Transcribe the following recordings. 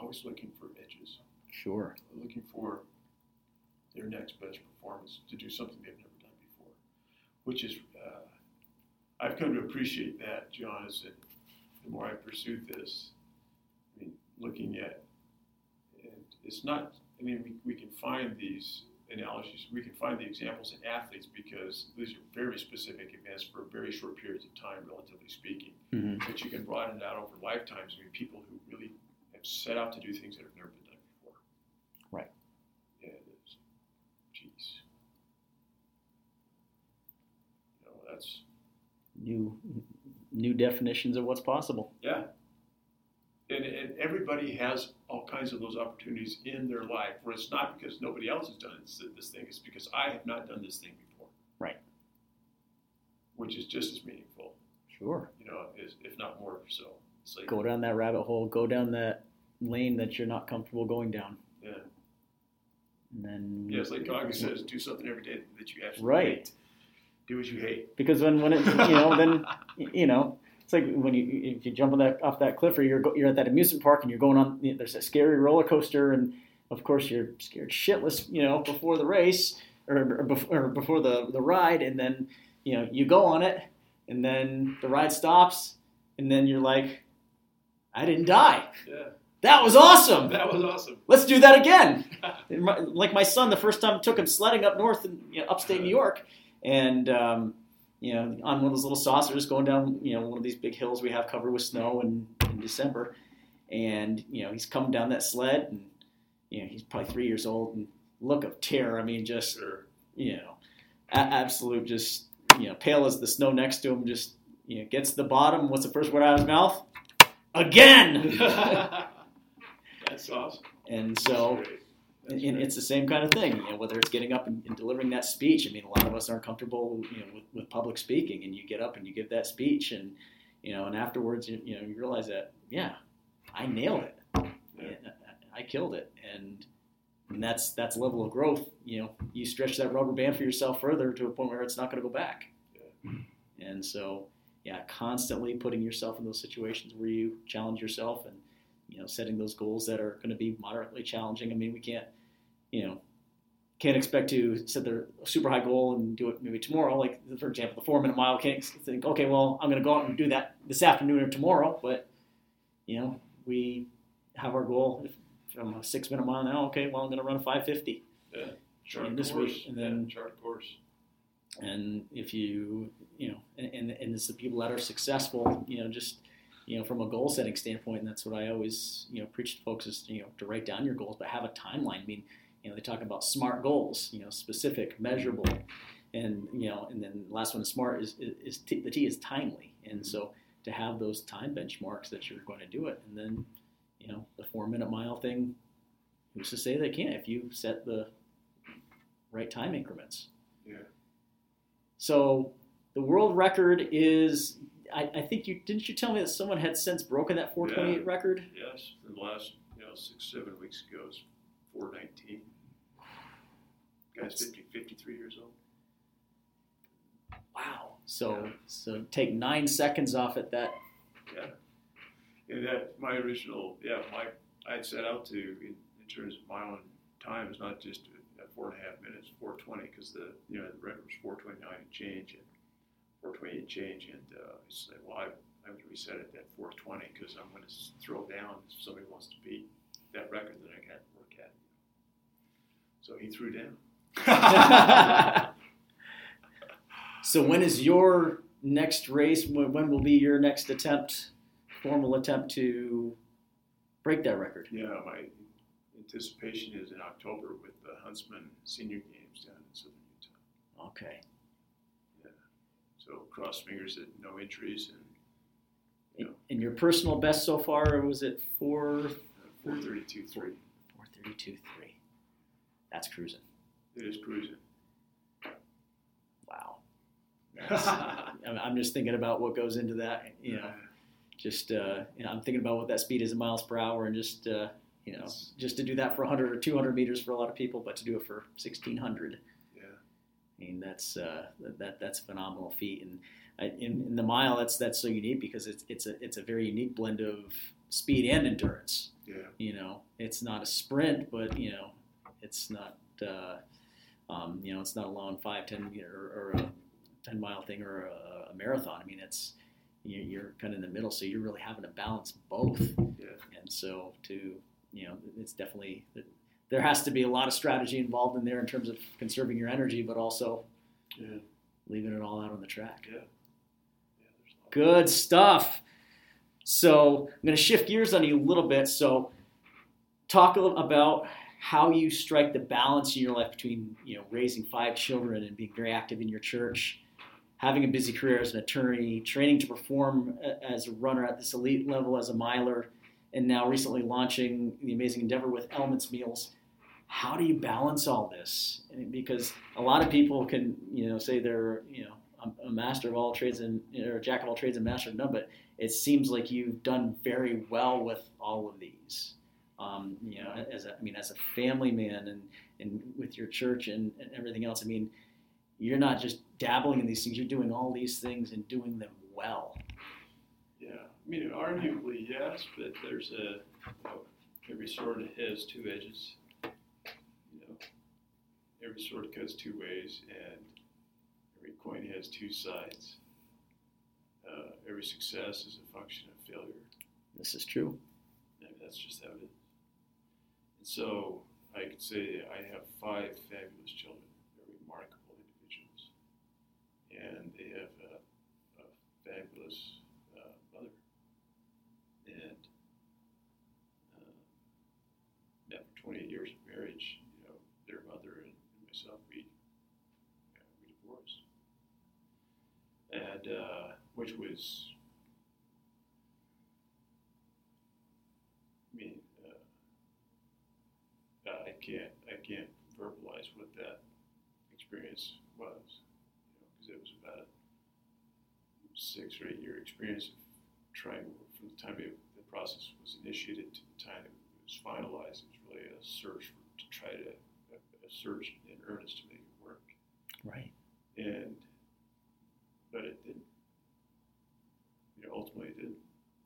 always looking for edges, Sure. looking for their next best performance to do something they've never done before, which is, uh, I've come to appreciate that, John, is that the more I pursued this, I mean, looking at, and it's not, I mean, we, we can find these analogies, we can find the examples in athletes because these are very specific events for very short periods of time, relatively speaking. hmm But you can broaden it out over lifetimes. I mean, people who really set out to do things that have never been done before. Right. And it's, geez. You know, that's, New new definitions of what's possible. yeah. And, and everybody has all kinds of those opportunities in their life where it's not because nobody else has done this, this thing, it's because I have not done this thing before. Right. Which is just as meaningful, Sure. you know, if not more so. Like, Go down that rabbit hole. Go down that lane that you're not comfortable going down. yeah. And then Yeah, it's like Goggins says, do something every day that you absolutely Right. hate. Do what you hate. because when when it you know then you know it's like when you if you jump on that off that cliff or you're go, you're at that amusement park and you're going on you know, there's a scary roller coaster and of course you're scared shitless you know before the race or, or, bef- or before the the ride and then you know you go on it and then the ride stops and then you're like I didn't die Yeah, that was awesome that was awesome. let's do that again. Like my son, the first time I took him sledding up north in you know, upstate New York, and um, you know on one of those little saucers going down you know one of these big hills we have covered with snow in, in December, and you know he's coming down that sled, and you know he's probably three years old, and look of terror. I mean, just you know, a- absolute just you know pale as the snow next to him. Just you know gets to the bottom. What's the first word out of his mouth? Again. That's awesome. and so. That's And, and it's the same kind of thing, you know, whether it's getting up and, and delivering that speech. I mean, a lot of us aren't comfortable, you know, with, with public speaking, and you get up and you give that speech, and you know, and afterwards, you, you know, you realize that, yeah, I nailed it, Yeah. I killed it, and and that's that's level of growth. You know, you stretch that rubber band for yourself further to a point where it's not going to go back. And so, yeah, constantly putting yourself in those situations where you challenge yourself and you know setting those goals that are going to be moderately challenging. I mean, we can't, you know, can't expect to set the super high goal and do it maybe tomorrow. Like for example, the four minute mile. Can't think, okay, well, I'm going to go out and do that this afternoon or tomorrow. But you know, we have our goal if, from a six minute mile now. Okay, well, I'm going to run a 550. Yeah, Chart and this course. week, and then- yeah, chart course. and if you you know and, and, and it's the people that are successful you know just you know from a goal setting standpoint and that's what i always you know preach to folks is you know to write down your goals but have a timeline. I mean you know they talk about smart goals you know specific measurable and you know and then the last one is smart is, is, is t- the t is timely. And so to have those time benchmarks that you're going to do it and then you know the four minute mile thing who's to say they can't if you set the right time increments? Yeah. so the world record is, I, I think you didn't you tell me that someone had since broken that 428 Yeah. record? Yes, in the last, you know, six, seven weeks ago, it's 419. Guy's 50, 53 years old. Wow. So Yeah. so take nine seconds off at that. Yeah. And that, my original, yeah, my, I had set out to, in, in terms of my own time, is not just at four and a half minutes, 420, because the, you know, the record was 429 and change, and 428 and change, and uh, I said, well, I, I would reset it at 420, because I'm going to throw down if somebody wants to beat that record, then I can't work at. So he threw down. So when is your next race? When will be your next attempt, formal attempt to break that record? Yeah, my anticipation is in October with the Huntsman Senior Games down in southern Utah. Okay. So cross fingers that no injuries and you know And your personal best so far was it four four thirty two three. four thirty two three? That's cruising. It is cruising. Wow. I'm just thinking about what goes into that. You know, just uh, you know, I'm thinking about what that speed is in miles per hour, and just uh, you know, just to do that for 100 or 200 meters for a lot of people, but to do it for 1600, Yeah. I mean, that's uh, that, that that's a phenomenal feat. And I, in, in the mile, that's that's so unique because it's it's a it's a very unique blend of speed and endurance. Yeah. You know, it's not a sprint, but you know, it's not uh, um, you know, it's not a long five, ten or, or a ten mile thing or a, a marathon. I mean, it's you're, you're kind of in the middle, so you're really having to balance both. Yeah. And so to you know, it's definitely there has to be a lot of strategy involved in there in terms of conserving your energy, but also Yeah. leaving it all out on the track. Yeah. Yeah. There's a lot. Good stuff. So I'm going to shift gears on you a little bit. So talk a little about how you strike the balance in your life between you know raising five children and being very active in your church, having a busy career as an attorney, training to perform as a runner at this elite level as a miler, and now recently launching the amazing endeavor with Elements Meals. How do you balance all this? Because a lot of people can, you know, say they're, you know, a- master of all trades and or a jack of all trades and master of none, but it seems like you've done very well with all of these. Um, you know, as a, I mean, as a family man and, and with your church and, and everything else, I mean, you're not just dabbling in these things, you're doing all these things and doing them well. Yeah, I mean, arguably yes, but there's a every sword has two edges. Every sword cuts two ways, and every coin has two sides. Uh, every success is a function of failure. This is true. Mean, that's just how it is. And so I could say I have five fabulous children. They're remarkable individuals, and they have a, a fabulous uh, mother. And uh, now, for 28 years of marriage, you know, their mother and myself, we uh, we divorced, and uh, which was I mean, uh, I can't, I can't verbalize what that experience was, you know, because it was about a six or eight year experience of trying from the time it, the process was initiated to the time it was finalized. It was really a search for, to try to a, a search in earnest to make it work, Right. and but it didn't. You know, ultimately it didn't,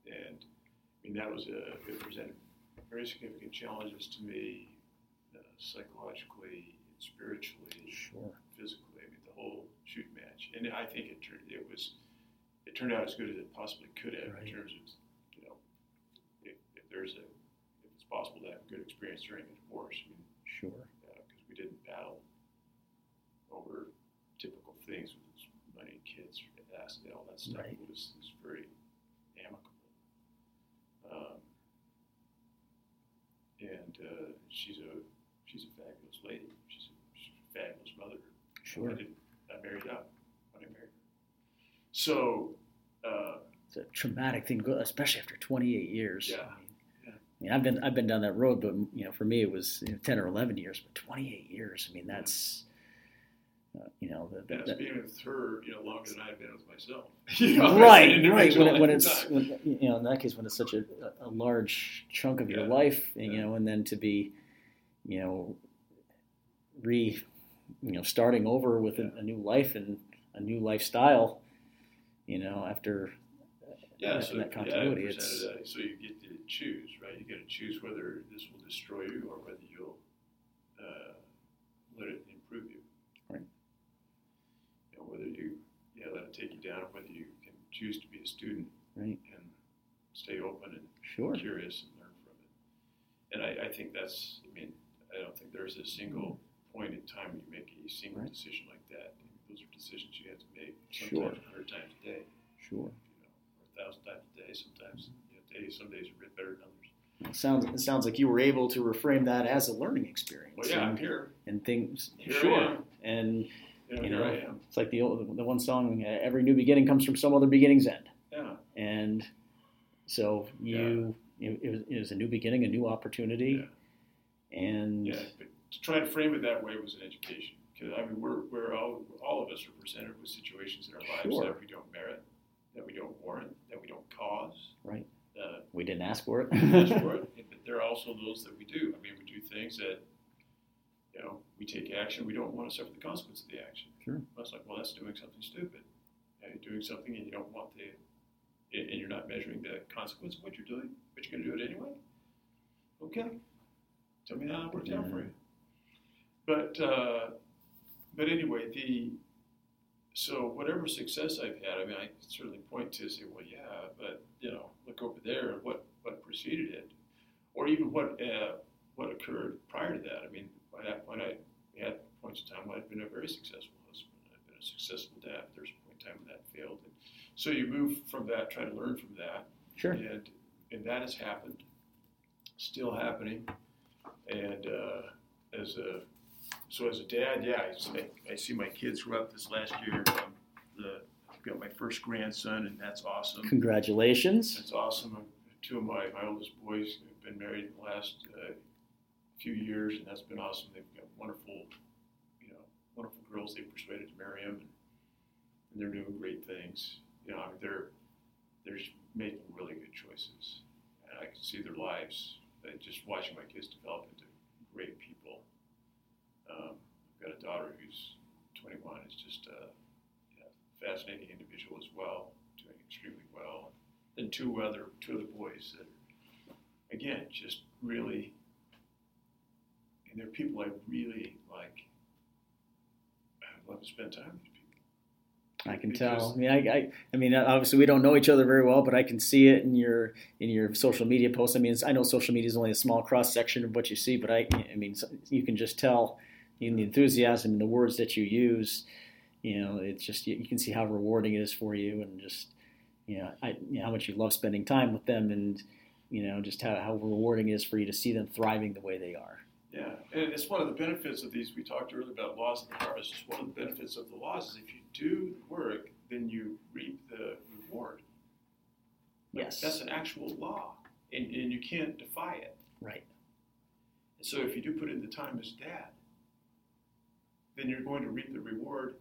and I mean that was a it presented very significant challenges to me, uh, psychologically, spiritually, Sure. physically. I mean, the whole shoot match, and I think it turned it was it turned out as good as it possibly could have Right. in terms of you know if, if there's a if it's possible to have a good experience during a divorce. I mean, Sure. because we didn't battle over typical things with kids, acid, all that stuff. Right. It was, it was very amicable. Um, and uh, she's a she's a fabulous lady. She's a, she's a fabulous mother. I, Sure. didn't, I married up when I married her. So uh, It's a traumatic thing, especially after 28 years. Yeah. I mean, I mean, I've been I've been down that road, but you know, for me it was you know, 10 or 11 years, but 28 years. I mean, that's uh, you know, the, the, that's the- being with her, you know, longer than I've been with myself. You know, right, right. When, it, when it's when, you know, in that case, when it's such a, a large chunk of your life, and, you Yeah. know, and then to be, you know, re, you know, starting over with a, Yeah. a new life and a new lifestyle, you know, after Yeah, that, so that continuity, it it's so you get to choose, right? You get to choose whether this will destroy you or whether you'll uh, let it improve you. Right. You know, whether you yeah let it take you down, whether you can choose to be a student Right. and stay open and sure, curious and learn from it. And I, I think that's, I mean, I don't think there's a single point in time when you make a single Right. decision like that. Those are decisions you have to make sometimes a hundred times a day sure. you know, or a thousand times a day. Sometimes, you know, days, some days are a bit better than others. It sounds it sounds like you were able to reframe that as a learning experience. Well, yeah, I'm and, here. and things. Here sure, and You know, You know. I am. it's like the old, the one song, uh, "Every new beginning comes from some other beginning's end." Yeah, and so you it, it, was, it was a new beginning, a new opportunity, and yeah. To try to frame it that way was an education. Because I mean, we're, we're all all of us are presented with situations in our lives Sure. that we don't merit, that we don't warrant, that we don't cause. Right. Uh, we didn't ask for it. ask for it. But there are also those that we do. I mean, we do things that, you know, we take action. We don't want to suffer the consequence of the action. Sure. That's like, well, that's doing something stupid. And you're doing something and you don't want the, and you're not measuring the consequence of what you're doing, but you're going to do it anyway. Okay. Tell me how it worked out for you. But uh, but anyway, the so whatever success I've had, I mean, I can certainly point to say, well, yeah, but you know, look over there, what what preceded it, or even what uh, what occurred prior to that. I mean, when that point, I had points in time I've been a very successful husband, I've been a successful dad. There's a point in time when that failed, and so you move from that, try to learn from that, Sure. and and that has happened, still happening, and uh, as a so as a dad, yeah, I see, I see my kids grow up this last year. Um, the, I've got my first grandson, and that's awesome. Congratulations. That's awesome. Two of my, my oldest boys have been married in the last uh, few years, and that's been awesome. They've got wonderful, you know, wonderful girls. They persuaded to marry them, and, and they're doing great things. You know, I mean, they're they're making really good choices, and I can see their lives. And just watching my kids develop into great people. Um, I've got a daughter who's 21. Is just a you know, fascinating individual as well, doing extremely well. And two other two other boys that are again just really and they're people I really like. I love to spend time with people. I can Because- tell. I mean, I, I, I mean, obviously we don't know each other very well, but I can see it in your in your social media posts. I mean, I know social media is only a small cross section of what you see, but I, I mean, you can just tell in the enthusiasm and the words that you use. You know, it's just you, you can see how rewarding it is for you, and just you know, I, you know, how much you love spending time with them, and you know, just how, how rewarding it is for you to see them thriving the way they are. Yeah, and it's one of the benefits of these. We talked earlier about laws of the harvest. It's one of the benefits of the laws is if you do work, then you reap the reward. Like, Yes. that's an actual law, and, and you can't defy it. Right. And so if you do put in the time as dad, then you're going to reap the reward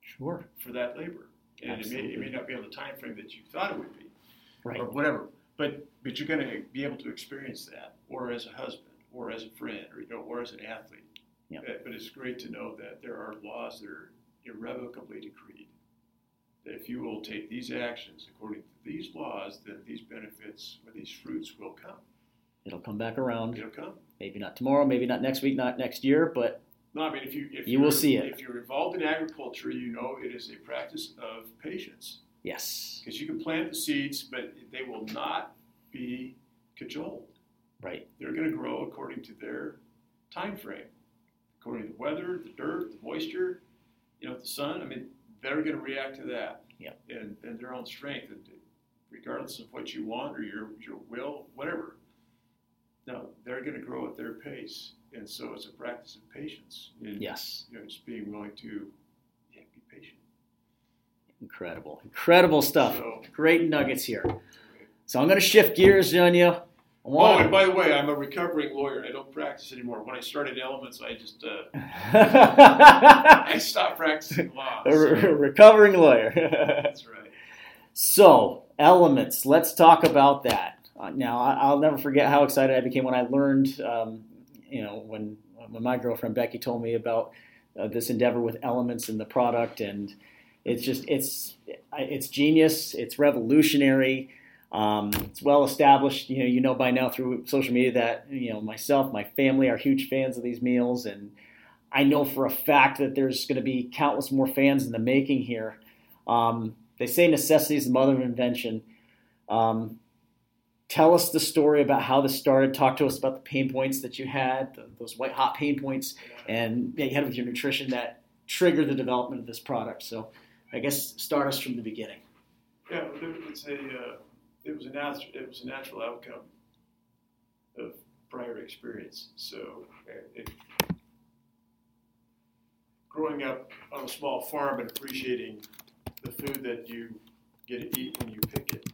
Sure. for that labor. And it may, it may not be on the time frame that you thought it would be, Right. or whatever. But but you're going to be able to experience that, or as a husband, or as a friend, or you know, or as an athlete. Yep. But, eh, but it's great to know that there are laws that are irrevocably decreed. That if you will take these actions according to these laws, then these benefits or these fruits will come. It'll come back around. It'll come. Maybe not tomorrow, maybe not next week, not next year, but No, I mean if you if You will see it. If you're involved in agriculture, you know it is a practice of patience. yes, Because you can plant the seeds, but they will not be cajoled. Right. They're going to grow according to their time frame, according to the weather, the dirt, the moisture, you know, the sun. I mean, they're going to react to that. Yep. And, and their own strength, and regardless of what you want or your, your will, whatever. No, they're going to grow at their pace. And so it's a practice of patience. And, Yes, You know, just being willing to yeah, be patient. incredible, incredible stuff. So, Great nuggets here. So I'm going to shift gears on you. Oh, and by the way, I'm a recovering lawyer. I don't practice anymore. When I started Elements, I just uh, I stopped practicing law. a so- re- recovering lawyer. that's right. so elements. Let's talk about that. Uh, now I- I'll never forget how excited I became when I learned, um, you know, when when my girlfriend Becky told me about uh, this endeavor with elements and the product, and it's just it's it's genius. It's revolutionary. Um, it's well established. You know, you know by now through social media that you know myself, my family are huge fans of these meals, and I know for a fact that there's going to be countless more fans in the making here. Um, they say necessity is the mother of invention. Um, tell us the story about how this started. Talk to us about the pain points that you had, th those white hot pain points, and that you had with your nutrition that triggered the development of this product. So, I guess start us from the beginning. Yeah, well, it was a uh, it was a natural it was a natural outcome of prior experience. So, uh, it, growing up on a small farm and appreciating the food that you get to eat when you pick it,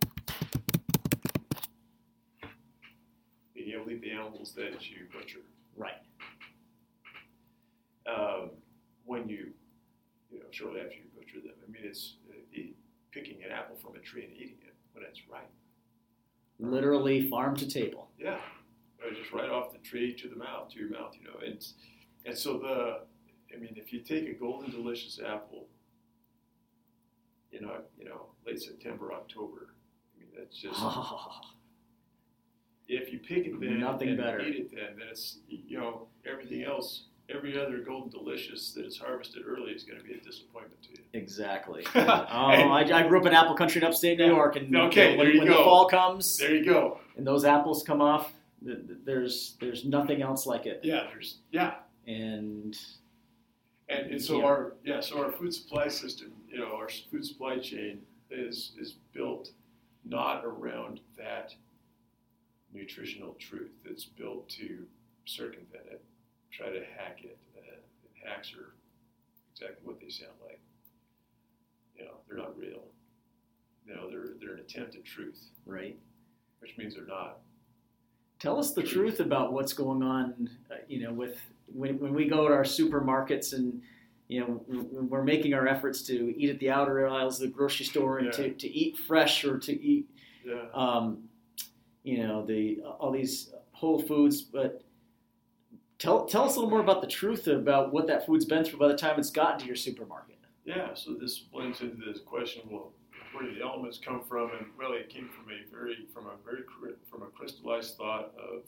being able to eat the animals that you butcher. Right. um, when you, you know, shortly after you butcher them. I mean, it's uh, eat, picking an apple from a tree and eating it when it's ripe. Literally farm to table. Yeah, just right off the tree to the mouth, to your mouth, you know. And and so the, I mean, if you take a golden delicious apple, you know, you know, late September, October, I mean, that's just if you pick it then Nothing and better. eat it then, then it's you know, everything else, every other golden delicious that is harvested early is going to be a disappointment to you. Exactly. oh, I, I grew up in apple country in upstate New York, and okay, when, there you when the fall comes, There you go. and those apples come off, th- th- there's there's nothing else like it. Yeah, there's yeah, And and, and so Yeah. our yeah, so our food supply system, you know, our food supply chain is is built not around that nutritional truth. It's built to circumvent it, try to hack it. Uh, hacks are exactly what they sound like. You know, they're not real. You know, they're they're an attempt at truth, right. which means they're not. Tell us the Truth. truth about what's going on. Uh, you know, with when, when we go to our supermarkets and you know we're making our efforts to eat at the outer aisles of the grocery store and Yeah. to, to eat fresh or to eat Yeah. um, you know the all these whole foods but tell, tell us a little more about the truth about what that food's been through by the time it's gotten to your supermarket Yeah, so this blends into this question: Well, where the elements come from? And really, it came from a very, from a very, from a crystallized thought of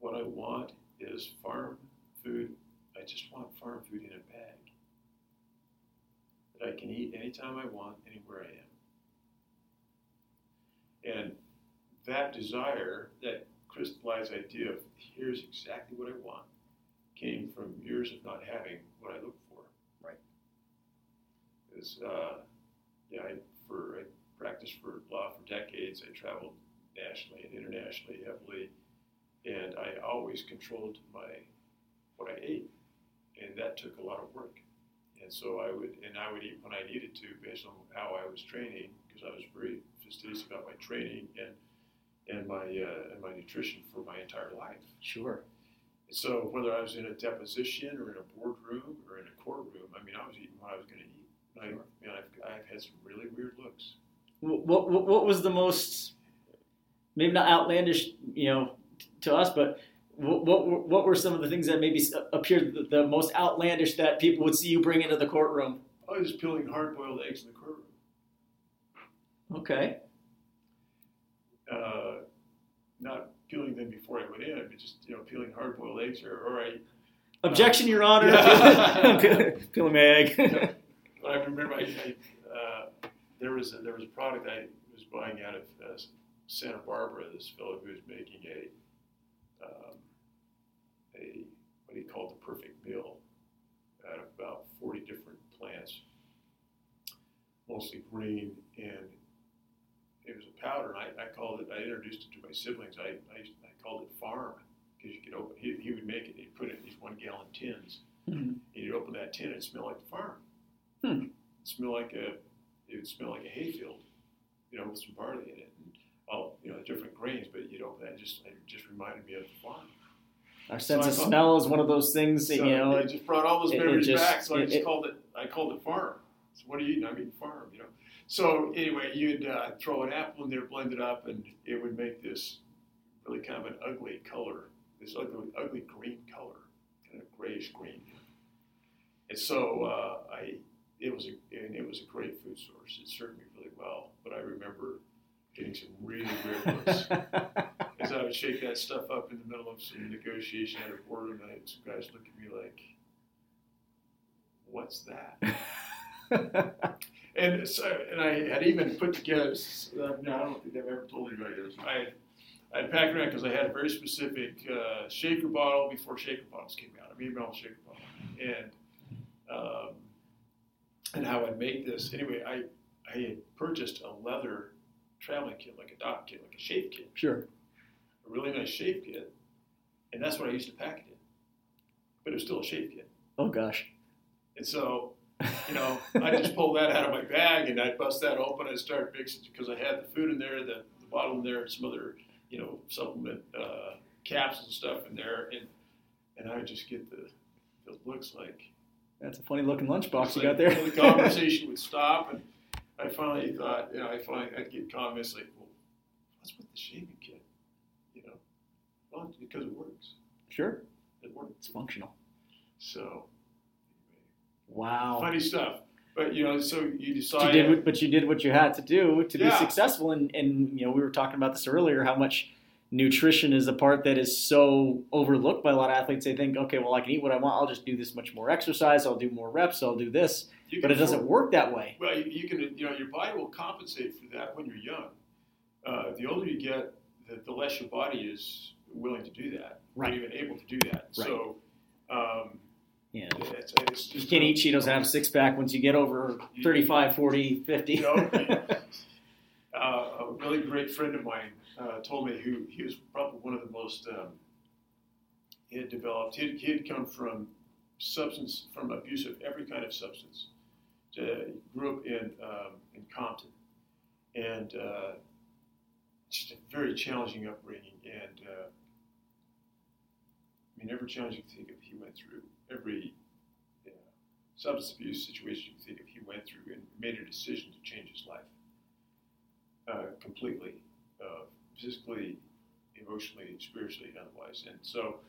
what I want is farm food. I just want farm food in a bag that I can eat anytime I want, anywhere I am. And that desire, that crystallized idea of here's exactly what I want, came from years of not having what I look for Right. is uh, yeah, I, for I practiced for law for decades. I traveled nationally and internationally heavily, and I always controlled my what I ate, and that took a lot of work. And so I would, and I would eat when I needed to, based on how I was training, because I was very fastidious about my training and and my uh, and my nutrition for my entire life. sure So whether I was in a deposition or in a boardroom or in a courtroom, I mean, I was eating what I was going to eat. I, man, I've, I've had some really weird looks. what, what, what was the most maybe not outlandish you know t- to us but what, what, were- what were some of the things that maybe appeared the, the most outlandish that people would see you bring into the courtroom I was peeling hard-boiled eggs in the courtroom. okay Uh, not peeling them before I went in, but just you know peeling hard-boiled eggs, or, or I. objection your honor Yeah. peeling my egg But I remember I, I uh, there was a, there was a product I was buying out of uh, Santa Barbara. This fellow who was making a um, a what he called the perfect meal out of about forty different plants, mostly green, and it was a powder. And I, I called it. I introduced it to my siblings. I I, I called it farm because you could open. He, he would make it. He'd put it in these one gallon tins. Mhm. And you'd open that tin, and it smelled like the farm. Hmm. It'd smell like a, it would smell like a hayfield, you know, with some barley in it, and all, you know, different grains. But you'd open that, and just it just reminded me of the farm. Our sense So of I thought- smell is one of those things that So you know. it just brought all those it- it memories back. So I just it- called it, I called it farm. So what are you eating? I'm eating farm, you know. So anyway, you'd uh, throw an apple in there, blend it up, and it would make this really kind of an ugly color, this ugly, ugly green color, kind of grayish green. And so uh, I, it was a, and it was a great food source. It served me really well. But I remember getting some really weird looks as I would shake that stuff up in the middle of some negotiation at a boardroom. Had some guys look at me like, "What's that?" And so, and I had even put together. Uh, no, I don't think I've ever told anybody this. I had, I had packed around because I had a very specific uh, shaker bottle before shaker bottles came out. I mean, my own shaker bottle, and um, and how I'd make this. Anyway, I I had purchased a leather traveling kit, like a Dopp kit, like a shave kit sure. a really nice shave kit, and that's what I used to pack it in. But it was still a shave kit, Oh gosh. and so you know I just pull that out of my bag and I'd bust that open and start mixing because I had the food in there, the, the bottle in there, and some other you know supplement uh, caps and stuff in there, and and I just get the the looks like That's a funny looking lunchbox you like got there. The conversation would stop, and I finally thought, you know, I finally I'd get comments like, well, what's with the shaving kit? You know, well, because it works. sure. It works. It's functional. So, Wow. funny stuff. But you know, so you But decide. you did, what- but you did what you had to do to be successful, and, and you know we were talking about this earlier. How much nutrition is the part that is so overlooked by a lot of athletes. They think, okay, well, I can eat what I want. I'll just do this much more exercise. I'll do more reps. I'll do this. You But it doesn't afford- work that way. Well, you, you can, you know, your body will compensate for that when you're young. Uh, the older you get, the, the less your body is willing to do that, Right. or even able to do that. Right. So, um, Yeah. it's, it's You just can't eat Cheetos and have a six pack once you get over 35, 40, 50. You know, uh, a really great friend of mine uh, told me who he was probably one of the most um, he had developed. He had, he had come from substance from abuse of every kind of substance. Uh, he grew up in um, in Compton, and uh, just a very challenging upbringing. And uh, I mean, every challenging thing that he went through, every substance abuse situation you think of, he went through and made a decision to change his life uh, completely, uh, physically, emotionally, spiritually, and otherwise. And so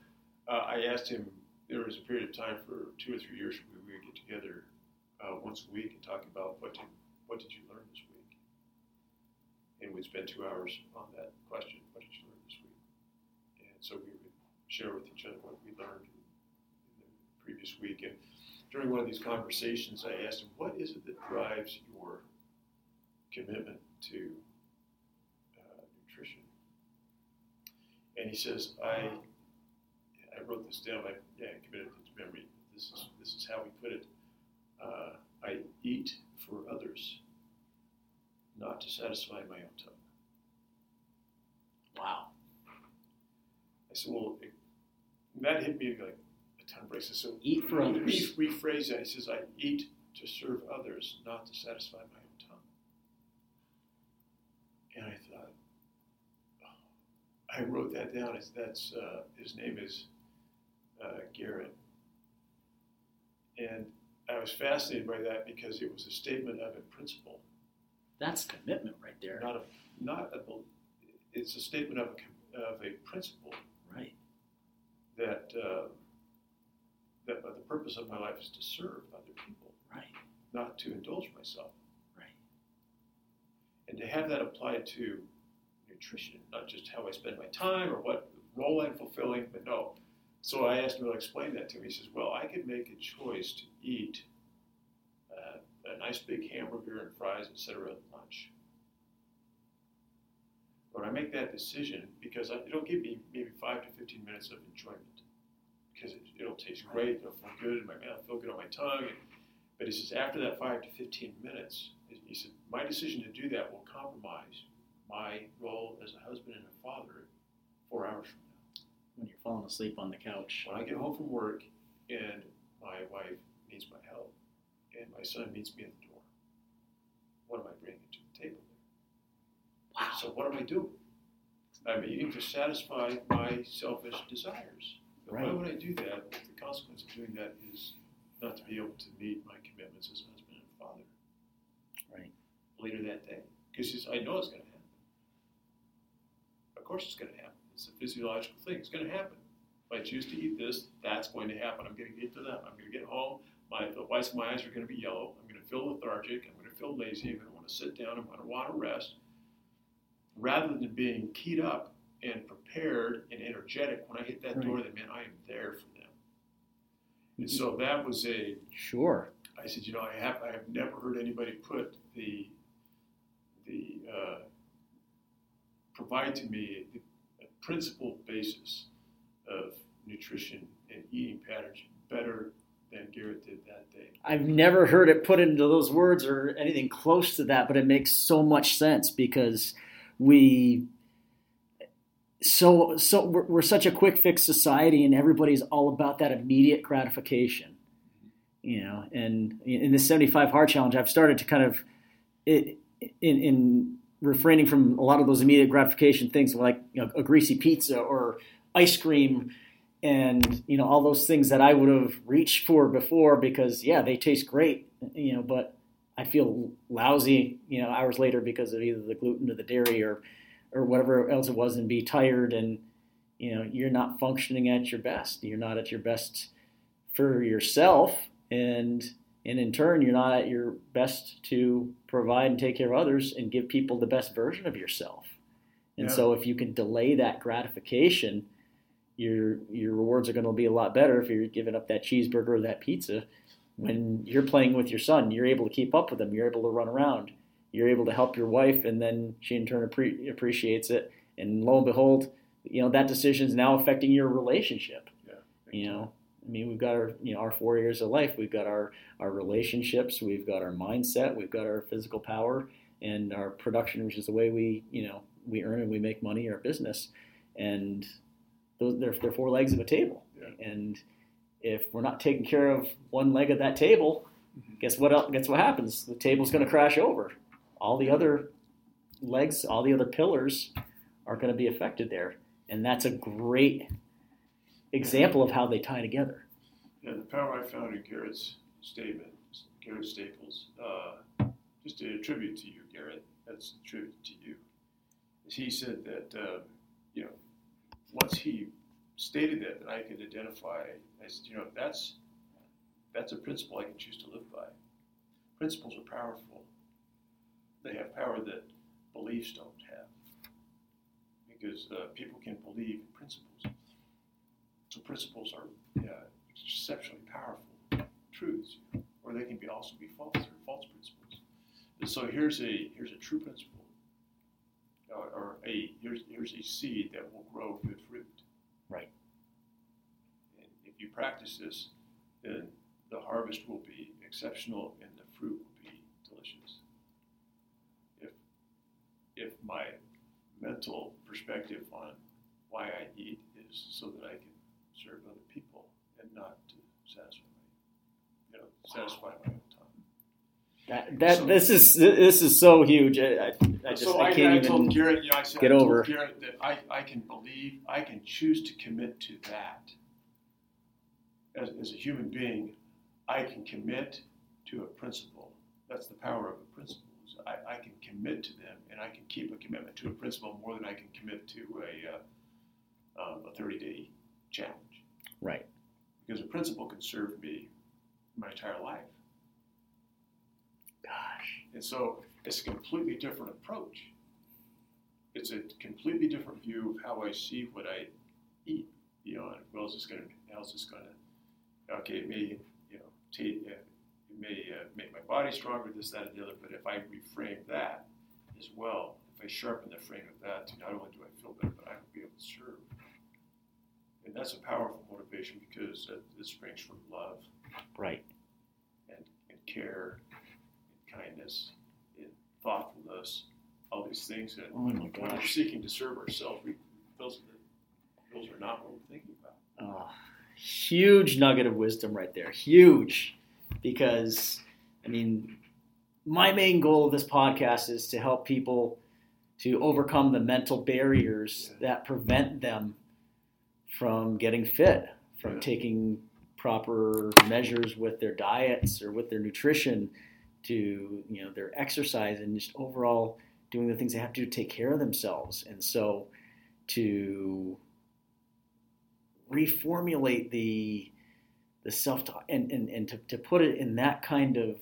uh, I asked him. There was a period of time for two or three years where we would get together uh, once a week and talk about what did what did you learn this week, and we'd spend two hours on that question. What did you learn this week? And so we would share with each other what we learned previous week. And during one of these conversations, I asked him, "What is it that drives your commitment to uh, nutrition?" And he says, "I I wrote this down. I yeah, committed it to memory. This is this is how we put it. Uh, I eat for others, not to satisfy my own tongue." Wow. I said, "Well." It, that hit me like ton of bricks. Eat for others. Re- rephrase that. He says, I eat to serve others, not to satisfy my own tongue. And I thought, oh. I wrote that down. It's, that's uh, his name is uh, Garrett, and I was fascinated by that because it was a statement of a principle, That's commitment right there. not a not a. It's a statement of a of a principle Right. that uh, that the purpose of my life is to serve other people. Right. not to indulge myself. Right. And to have that applied to nutrition, not just how I spend my time or what role I'm fulfilling, but no. So I asked him to explain that to me. He says, Well, I could make a choice to eat uh, a nice big hamburger and fries, etc., at lunch. But I make that decision because I- it'll give me maybe five to 15 minutes of enjoyment. Because it, it'll taste great, it'll feel good in my mouth, feel good on my tongue, and but he says, after that five to 15 minutes, he said, my decision to do that will compromise my role as a husband and a father four hours from now. When you're falling asleep on the couch. When I get home from work and my wife needs my help and my son meets me at the door, what am I bringing to the table there? Wow. So what am I doing? I'm eating to satisfy my selfish desires. But Why would I do that? The consequence of doing that is not to be able to meet my commitments as a husband and father. Right. Later that day, because I know it's going to happen. Of course, it's going to happen. It's a physiological thing. It's going to happen. If I choose to eat this, that's going to happen. I'm going to get to that. I'm going to get home. My the whites of my eyes are going to be yellow. I'm going to feel lethargic. I'm going to feel lazy. I'm going to want to sit down. I'm going to want to rest. Rather than being keyed up and prepared and energetic when I hit that door, that meant I am there for them. And so that was a Sure. I said, you know, I have I have never heard anybody put the the uh, provide to me the, a principled basis of nutrition and eating patterns better than Garrett did that day. I've never heard it put into those words or anything close to that, but it makes so much sense because we so so we're, we're such a quick fix society and everybody's all about that immediate gratification you know and in the 75 hard challenge i've started to kind of in, in refraining from a lot of those immediate gratification things like you know, a greasy pizza or ice cream and you know all those things that i would have reached for before because yeah they taste great you know but i feel lousy you know hours later because of either the gluten or the dairy or or whatever else it was and be tired and you know you're not functioning at your best you're not at your best for yourself and and in turn you're not at your best to provide and take care of others and give people the best version of yourself And Yeah. so if you can delay that gratification, your your rewards are going to be a lot better if you're giving up that cheeseburger or that pizza. When you're playing with your son, you're able to keep up with him. You're able to run around. You're able to help your wife, and then she in turn appre- appreciates it. And lo and behold, you know that decision is now affecting your relationship. You know, I mean, we've got our you know our four years of life. We've got our our relationships. We've got our mindset. We've got our physical power and our production, which is the way we you know we earn and we make money, our business, and those they're, they're four legs of a table. Yeah. And if we're not taking care of one leg of that table, Mhm. guess what? el- Guess what happens? The table's going to crash over. All the other legs, all the other pillars, are going to be affected there, and that's a great example of how they tie together. Yeah, the power I found in Garrett's statement, Garrett Staples, uh, just a tribute to you, Garrett. That's a tribute to you. He said that uh, you know once he stated that, that I could identify. I said, you know, that's that's a principle I can choose to live by. Principles are powerful. They have power that beliefs don't have, because uh, people can believe in principles. So principles are uh, exceptionally powerful truths, or they can be also be false or false principles. And so here's a here's a true principle, or, or a here's here's a seed that will grow good fruit. Right. And if you practice this, then the harvest will be exceptional and the fruit will be delicious. If if my mental perspective on why I eat is so that I can serve other people and not to satisfy my, you know, satisfy my own time. That, that So- this is this is so huge. I, I, just so I I, can't I even. Garrett, you know, I said, get over. Garrett that I, I can believe, I can choose to commit to that. As, as a human being, I can commit to a principle. That's the power of a principle. I, I can commit to them, and I can keep a commitment to a principle more than I can commit to a uh, um, a 30 day challenge. Right. Because a principle can serve me my entire life. Gosh. And so it's a completely different approach. It's a completely different view of how I see what I eat. You know, and well, is this going to, how is this going to, okay, it may, you know, it may uh, make my body stronger, this, that, and the other, but if I reframe that as well, if I sharpen the frame of that, not only do I feel better, but I will be able to serve. And that's a powerful motivation because uh, it springs from love Right. and, and care and kindness and thoughtfulness, all these things that Oh when we're seeking to serve ourselves, we, those, are- those are not what we're thinking about. Oh, huge nugget of wisdom right there. Huge. Because, I mean, my main goal of this podcast is to help people to overcome the mental barriers that prevent them from getting fit, from Yeah. taking proper measures with their diets or with their nutrition to you know their exercise and just overall doing the things they have to do to take care of themselves and so to reformulate the the self talk and, and, and to, to put it in that kind of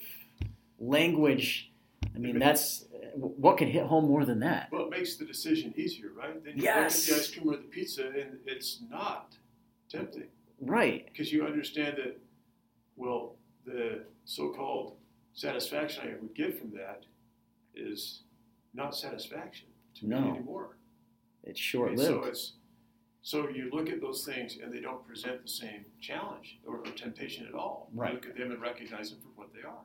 language i mean that's what can hit home more than that Well, it makes the decision easier, right? Then you Yes. look at the ice cream or the pizza, and it's not tempting right because you understand that, well, the so-called satisfaction I would get from that is not satisfaction to No. me anymore. it's I short mean, So lived it's so you look at those things and they don't present the same challenge or, or temptation at all. Right. You look at them and recognize them for what they are.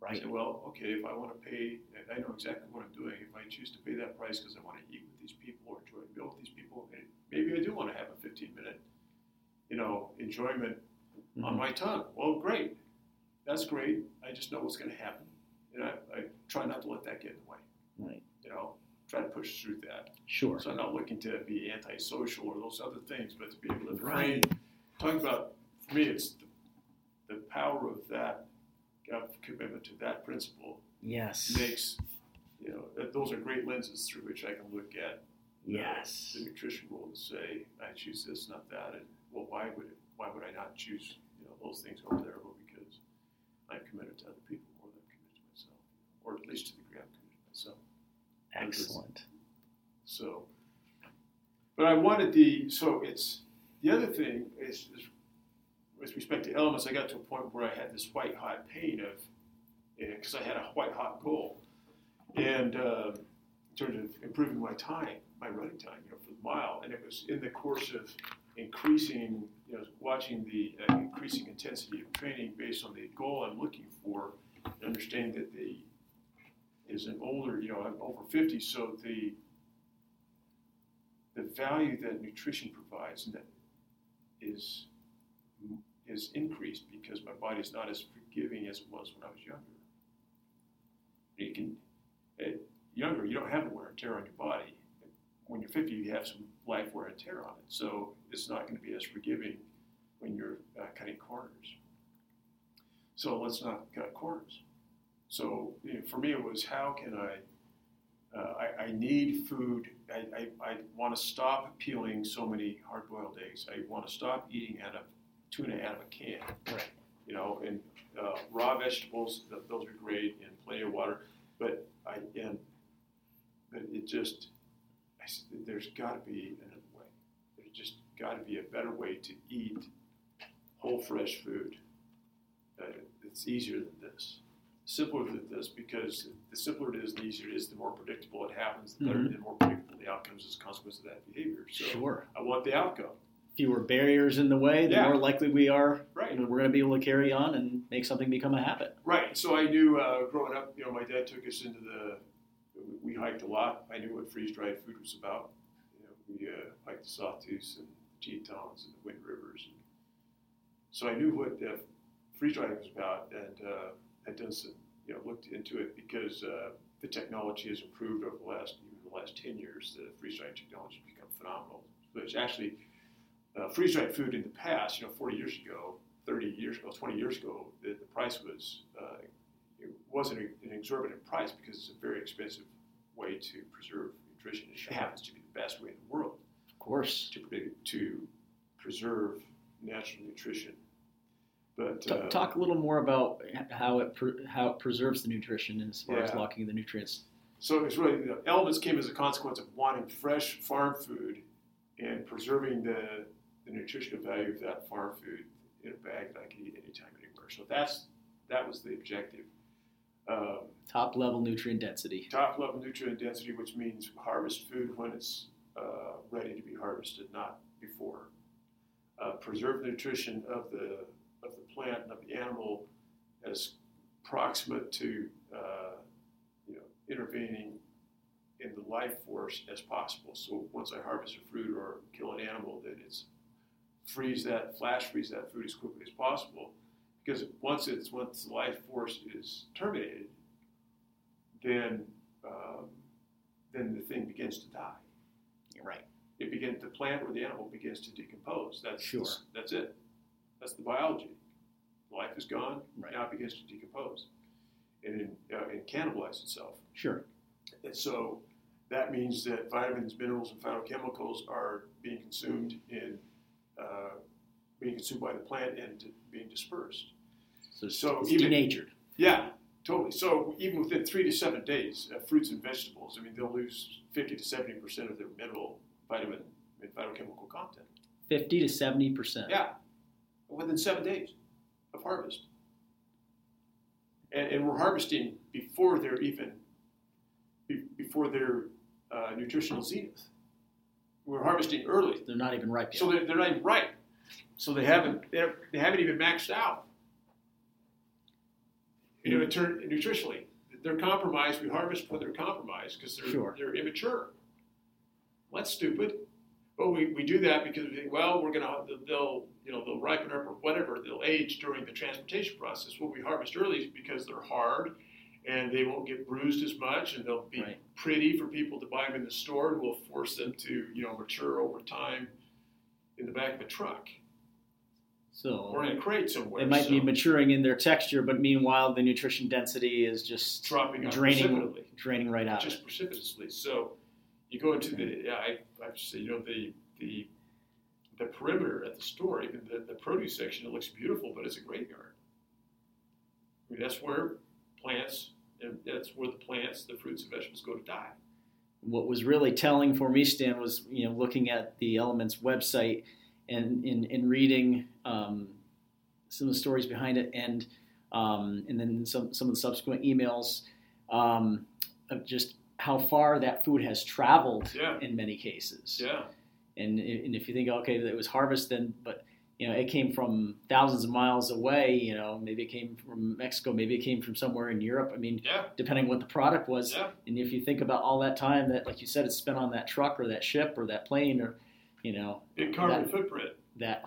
right Say, well, okay, if I want to pay, I know exactly what I'm doing. If I choose to pay that price because I want to eat with these people or enjoy a meal with these people, maybe I do want to have a 15 minute, you know, enjoyment on Mhm. my tongue. Well, great, that's great. I just know what's going to happen, and I, I try not to let that get in the way. Right. You know, try to push through that. sure So I'm not looking to be antisocial or those other things, but to be able to Right. Talking about, for me, it's the, the power of that of commitment to that principle yes makes, you know, that those are great lenses through which I can look at the- yes the nutrition rule and say, I choose this, not that, and well, why would it, why would I not choose, you know, those things over there? Well, because I'm committed to other people more than I'm committed to myself, or at least to the degree I'm committed to myself. Excellent. So, but I wanted the so it's the other thing is, is with respect to elements. I got to a point where I had this white hot pain of because I had a white hot goal, and uh, in terms of improving my time, my running time, you know, for the mile, and it was in the course of increasing, you know, watching the uh, increasing intensity of training based on the goal I'm looking for, understanding that the is an older, you know, I'm over 50, so the the value that nutrition provides that is is increased because my body is not as forgiving as it was when I was younger. You can, at younger, you don't have the wear and tear on your body. When you're 50, you have some life wear and tear on it, so it's not going to be as forgiving when you're uh, cutting corners. So let's not cut corners. So you know, for me, it was how can I uh, I, I, need food. I, I, I want to stop peeling so many hard-boiled eggs. I want to stop eating out of tuna out of a can. Right. You know, and uh, raw vegetables, those are great, and plenty of water. But I and but it just I, there's got to be another way. There's just got to be a better way to eat whole fresh food. Uh, it's easier than this simpler than this because the simpler it is, the easier it is, the more predictable it happens, the better, mm-hmm. the more predictable the outcomes as a consequence of that behavior. So sure. I want the outcome. Fewer barriers in the way, the yeah. more likely we are. Right. You know, we're going to be able to carry on and make something become a habit. Right. So I knew uh, growing up, you know, my dad took us into the. We hiked a lot. I knew what freeze dried food was about. You know, we uh, hiked the Sawtooths and the Tetons and the Wind Rivers. And so I knew what uh, freeze drying was about, and done some, you know, looked into it because uh, the technology has improved over the last even the last 10 years. The freeze drying technology has become phenomenal. But it's actually uh, freeze dried food in the past, you know, 40 years ago, 30 years ago, 20 years ago, the, the price was uh, it wasn't an exorbitant price because it's a very expensive way to preserve nutrition. It happens to be the best way in the world, of course, to to preserve natural nutrition but uh, talk a little more about how it pre- how it preserves the nutrition as far yeah. as locking the nutrients. So it's really the elements came as a consequence of wanting fresh farm food and preserving the, the nutritional value of that farm food in a bag that I can eat anytime, anywhere. So that's that was the objective. Um, top level nutrient density. Top level nutrient density, which means harvest food when it's uh, ready to be harvested, not before. Uh, preserve nutrition of the plant and of the animal as proximate to uh, you know, intervening in the life force as possible. So once I harvest a fruit or kill an animal, then it's freeze that, flash freeze that food as quickly as possible. Because once it's once the life force is terminated, then um, then the thing begins to die. You're right. It begins the plant or the animal begins to decompose. That's sure. That's it. That's the biology. Life is gone. Right. Now it begins to decompose and, uh, and cannibalize itself. Sure. And so that means that vitamins, minerals, and phytochemicals are being consumed in uh, being consumed by the plant and being dispersed. So, so it's even, denatured. Yeah, totally. So even within three to seven days, uh, fruits and vegetables, I mean, they'll lose 50 to 70 percent of their mineral, vitamin, and phytochemical content. 50 to 70 percent. Yeah, within seven days of harvest. And, and we're harvesting before they're even, before their uh, nutritional zenith. We're harvesting early. They're not even ripe yet. So they're, they're not even ripe. So they haven't, they haven't even maxed out. You know, nutritionally, they're compromised. We harvest when they're compromised because they're, sure. they're immature. Well, that's stupid. But we, we do that because we think, well, we're going to, they'll, you know, they'll ripen up or whatever, they'll age during the transportation process. What we harvest early is because they're hard and they won't get bruised as much and they'll be right. pretty for people to buy them in the store and we'll force them to, you know, mature over time in the back of a truck. So or in a crate somewhere. They might so. be maturing in their texture, but meanwhile the nutrition density is just dropping draining, draining right out. Just precipitously. So you go into the yeah, I, I say you know the the the perimeter at the store, even the, the produce section, it looks beautiful, but it's a graveyard. I mean, that's where plants, and that's where the plants, the fruits and vegetables go to die. what was really telling for me, Stan, was you know looking at the Elements website and in in reading um, some of the stories behind it, and um, and then some some of the subsequent emails um, of just how far that food has traveled Yeah. in many cases. Yeah. And, and if you think, okay, it was harvested, but you know, it came from thousands of miles away. You know, maybe it came from Mexico, maybe it came from somewhere in Europe. I mean, Yeah. depending on what the product was. Yeah. And if you think about all that time that, like you said, it's spent on that truck or that ship or that plane or, you know, Big carbon That- footprint. that.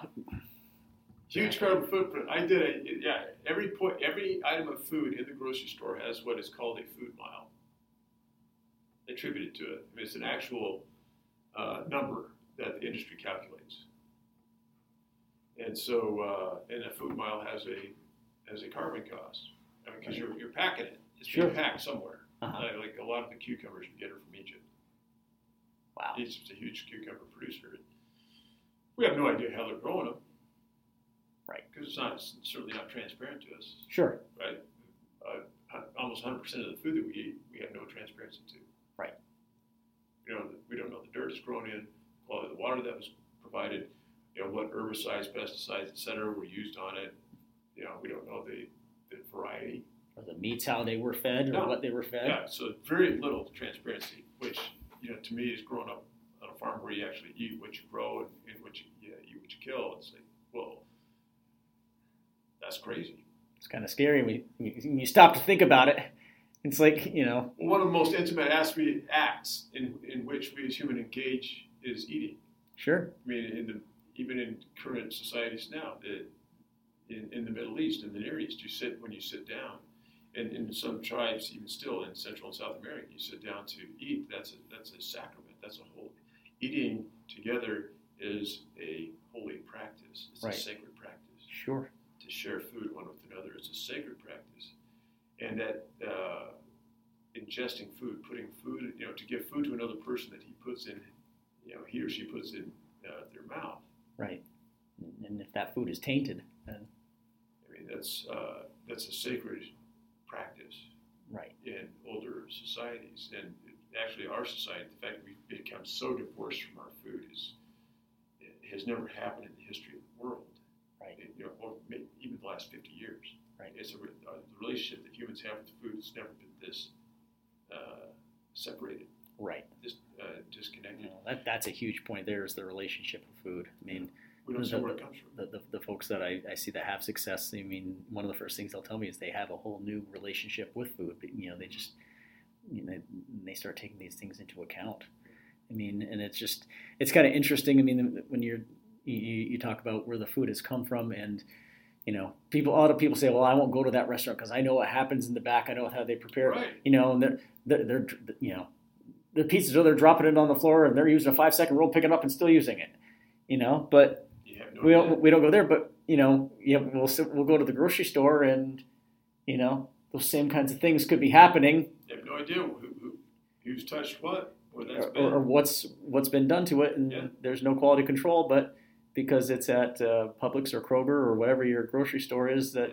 Huge carbon footprint. I did it. Yeah. Every point, every item of food in the grocery store has what is called a food mile attributed to it. I mean, it's an actual uh, number that the industry calculates. And so, uh, and a food mile has a has a carbon cost because you're you're packing it. It's Sure. being packed somewhere. Uh-huh. Like, like a lot of the cucumbers you get are from Egypt. Wow. Egypt's a huge cucumber producer. We have no idea how they're growing them. Right. Because it's not it's certainly not transparent to us, Sure. right? Uh, almost 100% of the food that we eat, we have no transparency to. Right. You know, we don't know the dirt it's grown in, the water that was provided, you know, what herbicides, pesticides, et cetera, were used on it. You know, we don't know the, the variety. Or the meats, how they were fed or No. what they were fed. Yeah, so very little transparency, which you know to me is growing up on a farm where you actually eat what you grow and, and what you yeah, eat what you kill. It's like, well, that's crazy. It's kind of scary when you, when you stop to think about it. It's like, you know, one of the most intimate acts in in which we as human engage is eating. sure. I mean, in the even in current societies now, the, in in the Middle East, in the Near East, you sit when you sit down. And in some tribes, even still in Central and South America, you sit down to eat. That's a that's a sacrament. That's a holy. Eating together is a holy practice. It's Right. a sacred practice. Sure. To share food one with another is a sacred practice, and that uh, ingesting food, putting food, you know, to give food to another person that he puts in, you know, he or she puts in uh, their mouth. Right. And if that food is tainted, then I mean, that's uh, that's a sacred practice right. in older societies, and actually, our society, the fact that we've become so divorced from our food is has never happened in the history of the world. Right. It- you know, or even the last fifty years. Right. It's a re- uh, the relationship that humans have with food has never been this uh, separated, Right. this uh, You disconnected. know, that, that's a huge point there is the relationship with food. I mean, We don't know where it comes from. the, the, the folks that I, I see that have success, I mean, one of the first things they'll tell me is they have a whole new relationship with food. You know, they just, you know, they start taking these things into account. I mean, and it's just, it's kind of interesting. I mean, when you're, you, you talk about where the food has come from and, you know, people, a lot of people say, well, I won't go to that restaurant because I know what happens in the back. I know how they prepare. Right. You know, and they're, they're, they're, you know, the pizzas are they're dropping it on the floor and they're using a five second roll, picking it up and still using it. You know, but no we don't we don't go there, but you know, yeah, we'll we'll go to the grocery store, and you know, those same kinds of things could be happening, You have no idea who, who, who's touched what, or, or what's what's been done to it, and Yeah. there's no quality control. But because it's at uh, Publix or Kroger or whatever your grocery store is that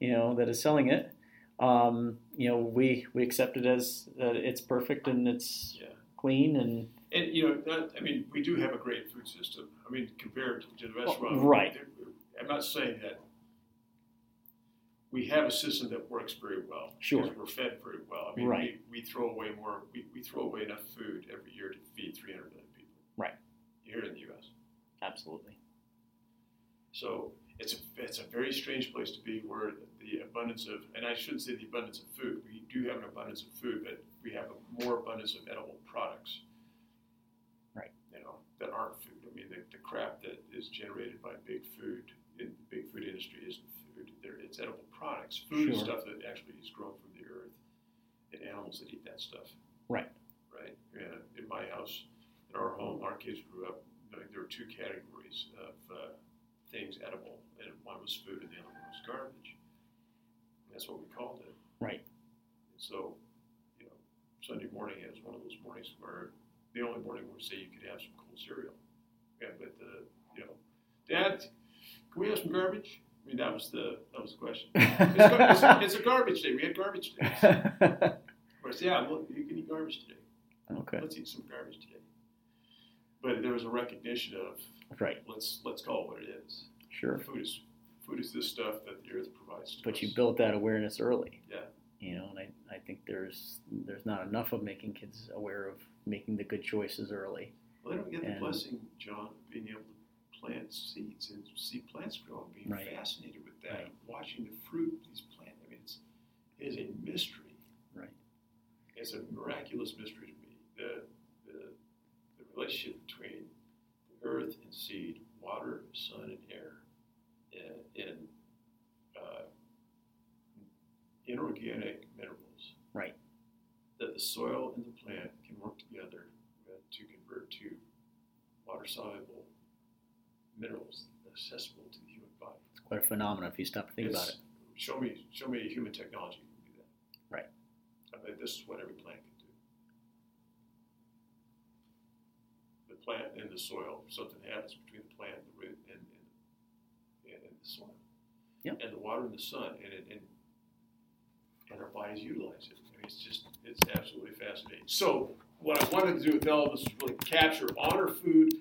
you know that is selling it, um, you know, we we accept it as that it's perfect and it's Yeah. clean and And you know, that, I mean, we do have a great food system. I mean, compared to the restaurant, Oh, right. I'm not saying that we have a system that works very well. Sure. because We're fed very well. I mean, Right. we, we throw away more. We, we throw away enough food every year to feed 300 million people. Right. Here in the U.S. absolutely So it's a, it's a very strange place to be where the abundance of, and I shouldn't say the abundance of food, we do have an abundance of food, but we have a more abundance of edible products. Right. You know, that aren't food. I mean, the, the crap that is generated by big food in the big food industry isn't food. There, it's edible products. Food is stuff that actually is grown from the earth and animals that eat that stuff. Right. Right. And in my house, in our home, our kids grew up knowing there were two categories of uh, things edible, and one was food, and the other one was garbage. And that's what we called it. Right. And so, you know, Sunday morning is one of those mornings where the only morning where say you could have some cold cereal. Yeah, but uh, you know, Dad, can we have some garbage? I mean, that was the that was the question. It's, gar- it's, a, it's a garbage day. We had garbage days. Of course, yeah, well, you can eat garbage today. Okay. Let's eat some garbage today. But there was a recognition of Right. let's let's call it what it is. Sure. Food is food is this stuff that the earth provides to But us. you built that awareness early. Yeah. You know, and I, I think there's there's not enough of making kids aware of making the good choices early. Well, they don't get the blessing, John, of being able to plant seeds and see plants grow and being Right. fascinated with that, Right. watching the fruit of these plants. I mean, it's, it is a mystery. Right. It's a miraculous mystery to me. The, the, the relationship between earth and seed, water, sun, and air, and, and uh, inorganic minerals. Right. That the soil and the plant can work together to convert to water soluble minerals accessible to the human body. It's quite a phenomenon if you stop to think about it. Show me, show me a human technology that can do that. Right. I mean, this is what every plant can do. The plant and the soil, something happens between the plant, and the root, and, and, and the soil. Yep. And the water and the sun, and it, and, and our bodies utilize it. I mean, it's just, it's absolutely fascinating. So, what I wanted to do with Elvis is really capture, honor food,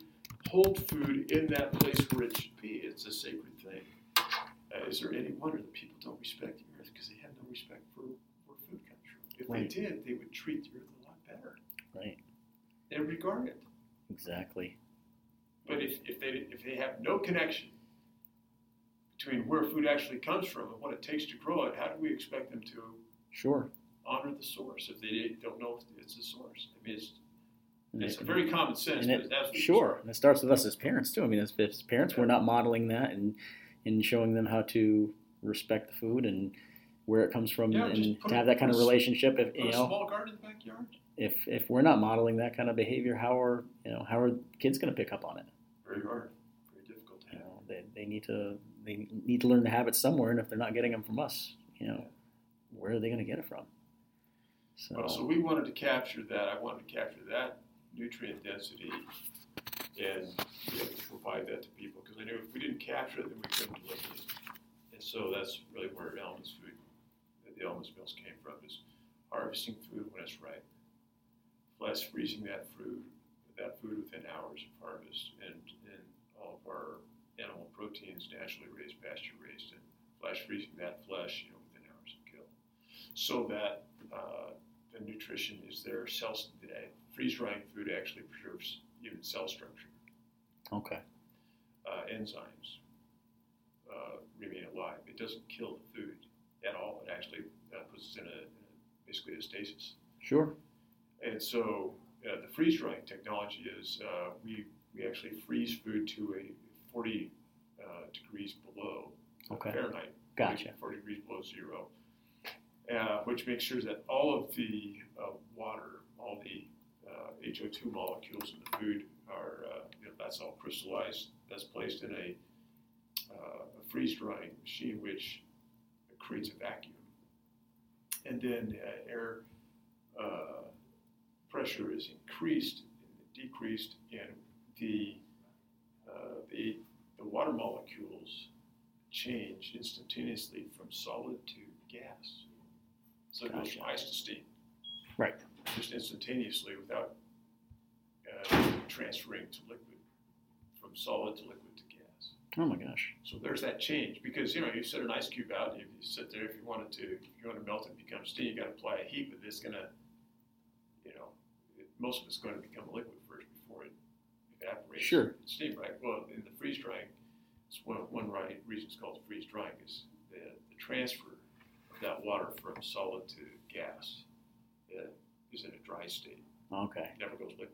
hold food in that place where it should be. It's a sacred thing. Uh, is there any wonder that people don't respect the earth because they have no respect for where food comes from? If Right. they did, they would treat the earth a lot better Right. and regard it. Exactly. But if, if they if they have no connection between where food actually comes from and what it takes to grow it, how do we expect them to Sure. honor the source if they don't know if it's the source? I mean, it's, And it's it- very common sense, it- Sure, and it starts with us as parents too. I mean, as, as parents, we're not modeling that and and showing them how to respect the food and where it comes from, Yeah, and to have that kind of put a s- relationship. If you a know, small garden in the backyard. If if we're not modeling that kind of behavior, how are you know how are kids going to pick up on it? Very hard, very difficult to You know, they, they need to they need to learn the habits somewhere, and if they're not getting them from us, you know, where are they going to get it from? So, Well, so we wanted to capture that. I wanted to capture that nutrient density and be able to provide that to people because I knew if we didn't capture it, then we couldn't deliver it. And so that's really where Elements food, the Elements Meals came from, is harvesting food when it's ripe, flash freezing that fruit, that food within hours of harvest, and, and all of our animal proteins naturally raised, pasture raised, and flash freezing that flesh, you know, within hours of kill, so that uh, the nutrition is there. Cell, freeze drying food actually preserves even cell structure. okay, Uh, enzymes uh, remain alive. It doesn't kill the food at all. It actually uh, puts it in a, in a basically a stasis. sure, And so uh, the freeze drying technology is uh, we we actually freeze food to a 40 uh, degrees below Okay. Fahrenheit. 40 Gotcha. 40 degrees below zero, uh, which makes sure that all of the uh, water, all the uh, HO2 molecules in the food are, uh, you know, that's all crystallized. That's placed in a, uh, a freeze drying machine, which creates a vacuum. And then uh, air uh, pressure is increased, and decreased, and the, uh, the, the water molecules change instantaneously from solid to gas. So it goes from ice to steam. Right. Just instantaneously without uh, transferring to liquid, from solid to liquid to gas. oh my gosh, So there's that change because you know you set an ice cube out, you, you sit there if you wanted to, if you want to melt it and become steam, you got to apply a heat, but it's gonna, you know, most of it's going to become a liquid first before it evaporates. Sure. Steam, right? Well, in the freeze drying, it's one one right reason it's called freeze drying is the, the transfer of that water from solid to gas uh, is in a dry state okay, It never goes liquid.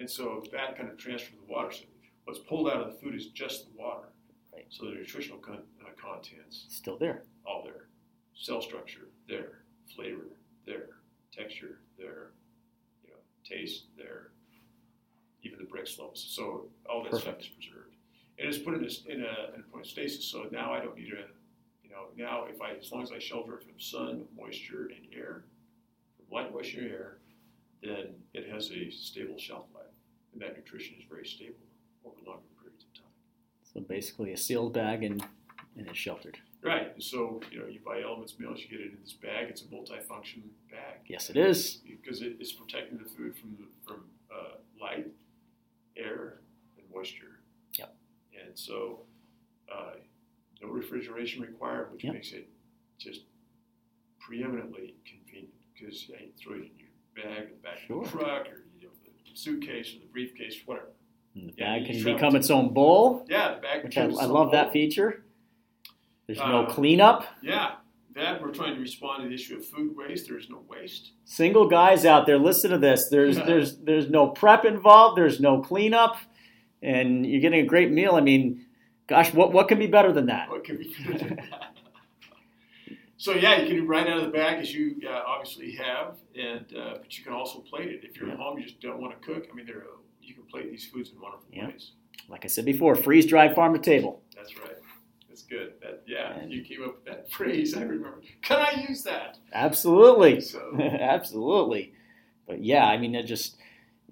And so that kind of transfer of the water, so what's pulled out of the food is just the water. Right. So the nutritional con- uh, contents, still there, all there. Cell structure, there. Flavor, there. Texture, there. Taste, there. Even the Brix levels. So all that stuff is preserved. And it's put in a, in a, in a point of stasis. So now I don't need to, you know, now if I, as long as I shelter it from sun, moisture, and air, from light, moisture, and air, then it has a stable shelf life. And that nutrition is very stable over longer periods of time. so basically a sealed bag and and it's sheltered. Right. So you know, you buy Elements meals, you get it in this bag. It's a multifunction bag Yes, it is. because it is protecting the food from the, from uh, light, air, and moisture. Yep. And so, uh, no refrigeration required, which Yep. makes it just preeminently convenient because you throw it in your bag, in the back Sure. of the truck, or you know, the suitcase or the briefcase, whatever. And the bag can become its own bowl, Yeah, the bag. which I, I love that feature. There's no Uh, cleanup. Yeah, that we're trying to respond to the issue of food waste. There is no waste. Single guys out there, listen to this. There's Yeah. there's there's no prep involved. There's no cleanup, and you're getting a great meal. I mean, gosh, what what can be better than that? What could be better? So yeah, you can do right out of the bag as you uh, obviously have, and uh, but you can also plate it if you're at home. You just don't want to cook. I mean, there you can plate these foods in wonderful Yeah. ways. Like I said before, freeze, dry, farm to table. That's right. Good. That yeah, And- you came up with that phrase. I remember. Can I use that? Absolutely. So Absolutely. But yeah, I mean, it just,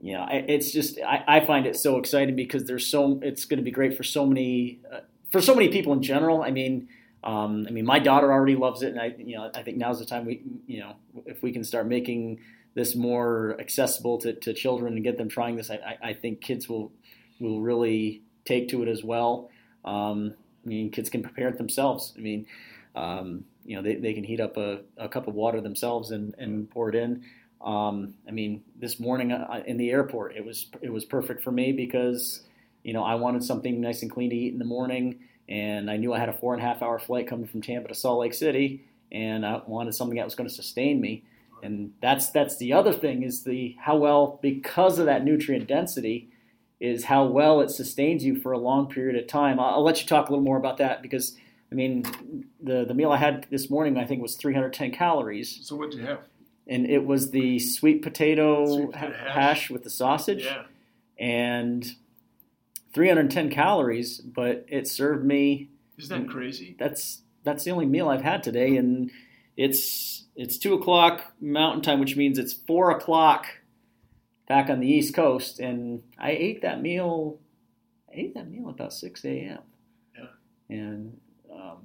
you know, it's just, I, I find it so exciting because there's so, it's going to be great for so many, uh, for so many people in general. I mean, um, I mean, my daughter already loves it, and I, you know, I think now's the time we, you know, if we can start making this more accessible to, to children and get them trying this, I, I, I think kids will, will really take to it as well. Um, I mean, kids can prepare it themselves. I mean, um, you know, they, they can heat up a, a cup of water themselves and, and pour it in. Um, I mean, this morning uh, in the airport, it was it was perfect for me because you know I wanted something nice and clean to eat in the morning, and I knew I had a four and a half hour flight coming from Tampa to Salt Lake City, and I wanted something that was going to sustain me. And that's that's the other thing is the how well because of that nutrient density is how well it sustains you for a long period of time. I'll, I'll let you talk a little more about that because I mean the the meal I had this morning I think was 310 calories so what do you have? and it was the sweet potato, Sweet potato hash. hash. with the sausage Yeah. and 310 calories but it served me Isn't that crazy? that's that's the only meal i've had today and it's it's two o'clock mountain time which means it's four o'clock back on the east coast and i ate that meal i ate that meal about 6 a.m Yeah. and um,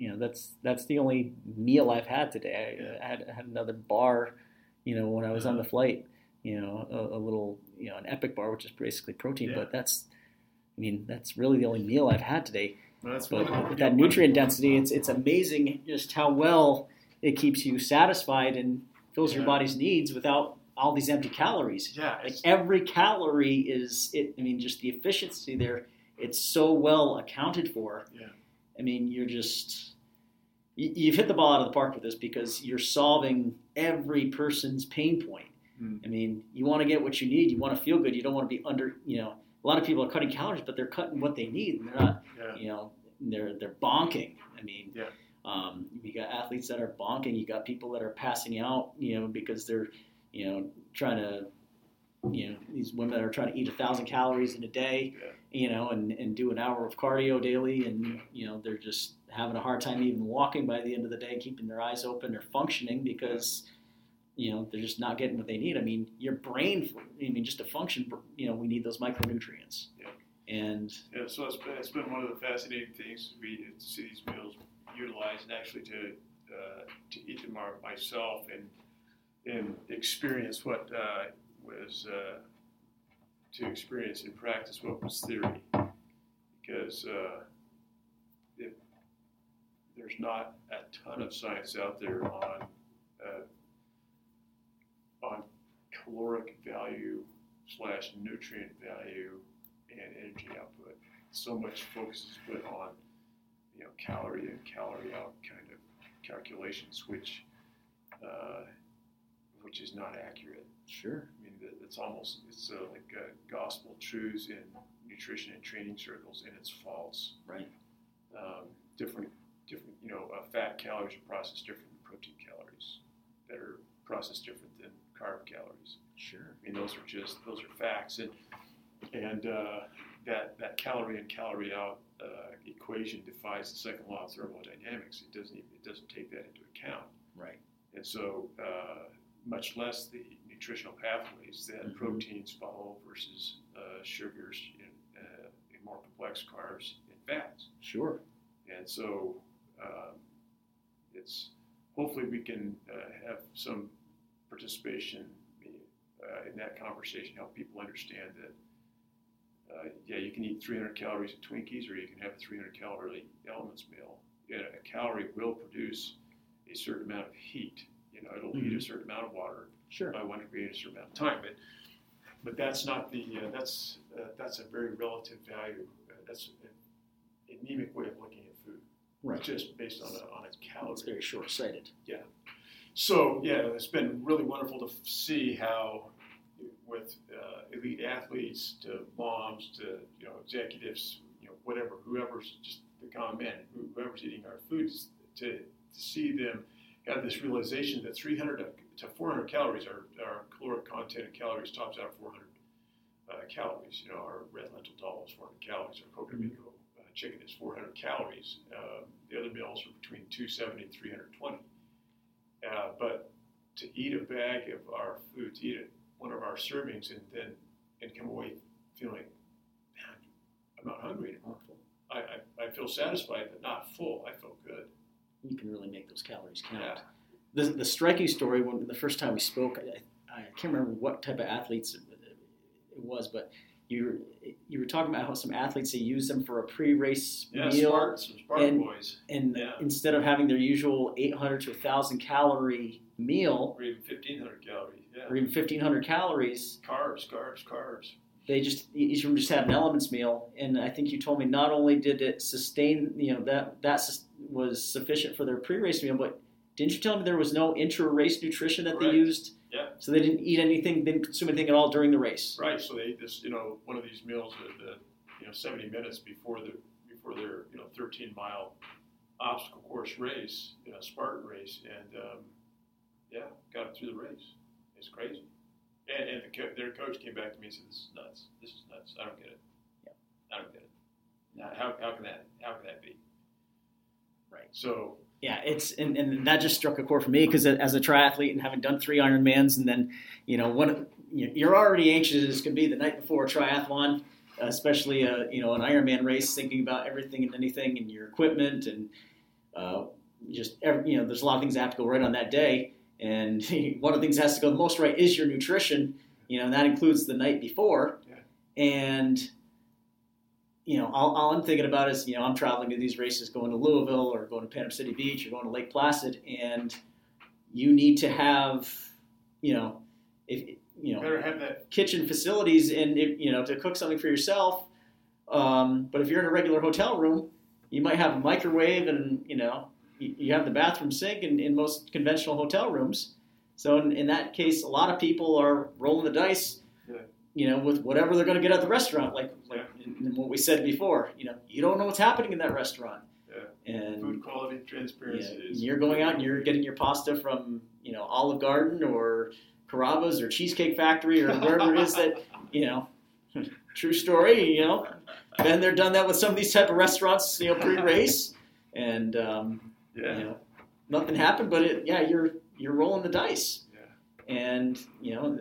you know that's that's the only meal I've had today. I, Yeah. I, had, I had another bar, you know, when I was on Uh-huh. the flight. You know, a, a little, you know, an Epic bar, which is basically protein. Yeah. But that's, I mean, that's really the only meal I've had today. Well, that's But one- with that nutrient density, it's it's amazing just how well it keeps you satisfied and fills your body's needs without all these empty calories. Yeah. Like every calorie is it. I mean, just the efficiency there. It's so well accounted for. Yeah. I mean, you're just you- you've hit the ball out of the park with this because you're solving every person's pain point. Hmm. I mean, you want to get what you need. You want to feel good. You don't want to be under. You know, a lot of people are cutting calories, but they're cutting what they need. And they're not. Yeah. You know, they're they're bonking. I mean, Yeah. um, you got athletes that are bonking. You got people that are passing out. You know, because they're you know trying to. You know, these women that are trying to eat a thousand calories in a day, Yeah. you know, and, and do an hour of cardio daily, and you know they're just having a hard time even walking by the end of the day, keeping their eyes open, they're functioning because you know they're just not getting what they need. I mean, your brain, I mean, just to function, you know, we need those micronutrients. Yeah. And Yeah, so it's been, it's been one of the fascinating things we to see these meals utilized and actually to uh, to eat them myself and and experience what uh, was uh, to experience and practice what was theory because uh, there's not a ton of science out there on uh, on caloric value slash nutrient value and energy output. So much focus is put on, you know, calorie in, calorie out kind of calculations, which, uh, which is not accurate. sure, I mean, that- it's almost it's uh, like uh, gospel truths in nutrition and training circles, and it's false. Right. Um, different, different. You know, uh, fat calories are processed different than protein calories. That are processed different than carb calories. sure, I mean, those are just those are facts, and and uh, that that calorie in calorie out uh, equation defies the second law of thermodynamics. It doesn't even, it doesn't take that into account, right, and so uh, much less the nutritional pathways that Mhm. proteins follow versus uh, sugars and, uh, and more complex carbs and fats. sure, And so um, it's hopefully we can uh, have some participation uh, in that conversation, help people understand that. Uh, yeah, you can eat 300 calories of Twinkies, or you can have a 300 calorie elements meal. Yeah, a calorie will produce a certain amount of heat. You know, it'll Mhm. heat a certain amount of water Sure. by one degree in a certain amount of time. But but that's not the uh, that's uh, that's a very relative value. Uh, that's an anemic way of looking at food, Right. just based on a, on a calorie. It's very short sighted. Yeah. So yeah, it's been really wonderful to see how, with uh, elite athletes to moms to you know executives, you know whatever, whoever's just the common man, whoever's eating our foods, to, to see them have this realization that 300 to- to 400 calories, our, our caloric content in calories tops out at 400 uh, calories. You know, our red lentil dal is 400 calories, our coconut mango uh, chicken is 400 calories. Uh, the other meals are between 270 and 320. Uh, but to eat a bag of our food, to eat it, one of our servings, and then and come away feeling, man, I'm not hungry anymore. I, I, I feel satisfied but not full. I feel good. You can really make those calories count. Yeah. The, the striking story when the first time we spoke, I, I can't remember what type of athletes it, was, but you were, you were talking about how some athletes they use them for a pre-race Yeah, meal, Spartans, some Spartan and- boys, and Yeah. instead of having their usual 800 to 1,000 calorie meal, or even 1,500 calories. Yeah. or even 1,500 calories, Carbs, carbs, carbs. they just each of them just had an elements meal. And I think you told me not only did it sustain, you know, that that was sufficient for their pre-race meal, but didn't you tell me there was no intra-race nutrition that Correct. they used? Yeah. So they didn't eat anything, didn't consume anything at all during the race. Right. So they ate this, you know, one of these meals at the, you know, 70 minutes before the before their, you know, 13 mile obstacle course race, you know, Spartan race, and um, yeah, got it through the race. It's crazy. And, and the, co- their coach came back to me and said, "This is nuts. This is nuts. I don't get it. Yeah. I don't get it. How, how can that how can that be?" Right. So Yeah, it's and, and that just struck a chord for me because as a triathlete and having done three Ironmans, and then you know one you're already anxious as can be the night before a triathlon, especially a you know an Ironman race, thinking about everything and anything and your equipment and uh, just every, you know there's a lot of things that have to go right on that day, and one of the things that has to go the most right is your nutrition, you know, and that includes the night before, Yeah. and you know, all, all I'm thinking about is, you know, I'm traveling to these races, going to Louisville or going to Panama City Beach or going to Lake Placid, and you need to have, you know, if you know, better have that. kitchen facilities and if, you know to cook something for yourself. Um, but if you're in a regular hotel room, you might have a microwave and you know you, you have the bathroom sink in, in most conventional hotel rooms. So in, in that case, a lot of people are rolling the dice, Yeah. you know, with whatever they're going to get at the restaurant. Like like in, in what we said before, you know, you don't know what's happening in that restaurant. Yeah. And Food quality transparency yeah, you're going out and you're getting your pasta from you know Olive Garden or Carrabba's or Cheesecake Factory or wherever it is that you know. True story, you know. Been there, done that with some of these type of restaurants, you know, pre-race, and um, Yeah. you know, nothing happened. But it, yeah, you're you're rolling the dice, Yeah. and you know,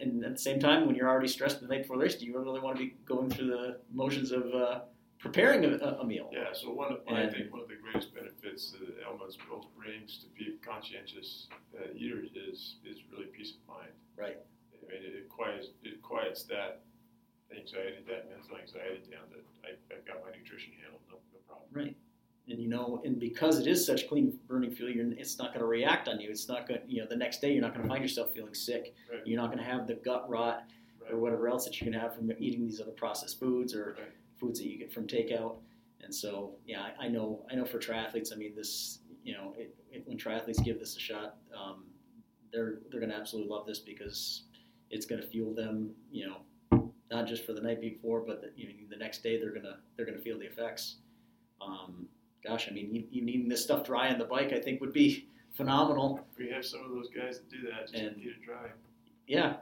and at the same time, when you're already stressed the night before the race, do you really want to be going through the motions of uh, preparing a, a meal? Yeah, so one of, I think one of the greatest benefits that Elements Meals brings to be conscientious uh, eaters is is really peace of mind. Right. I mean, it, it quiets it quiets that anxiety, that mental anxiety down. That I, I've got my nutrition handled, no, no problem. Right. And you know, and because it is such clean burning fuel, you're, it's not going to react on you. It's not going, you know, the next day you're not going to find yourself feeling sick. Right. You're not going to have the gut rot or whatever else that you can have from eating these other processed foods or Right. foods that you get from takeout. And so, yeah, I, I know, I know for triathletes, I mean, this, you know, it, it, when triathletes give this a shot, um, they're they're going to absolutely love this because it's going to fuel them, you know, not just for the night before, but the, you know, the next day they're gonna they're gonna feel the effects. Um, gosh, I mean, you, needing this stuff dry on the bike, I think would be phenomenal. We have some of those guys that do that. Just And- eat it dry. Yeah,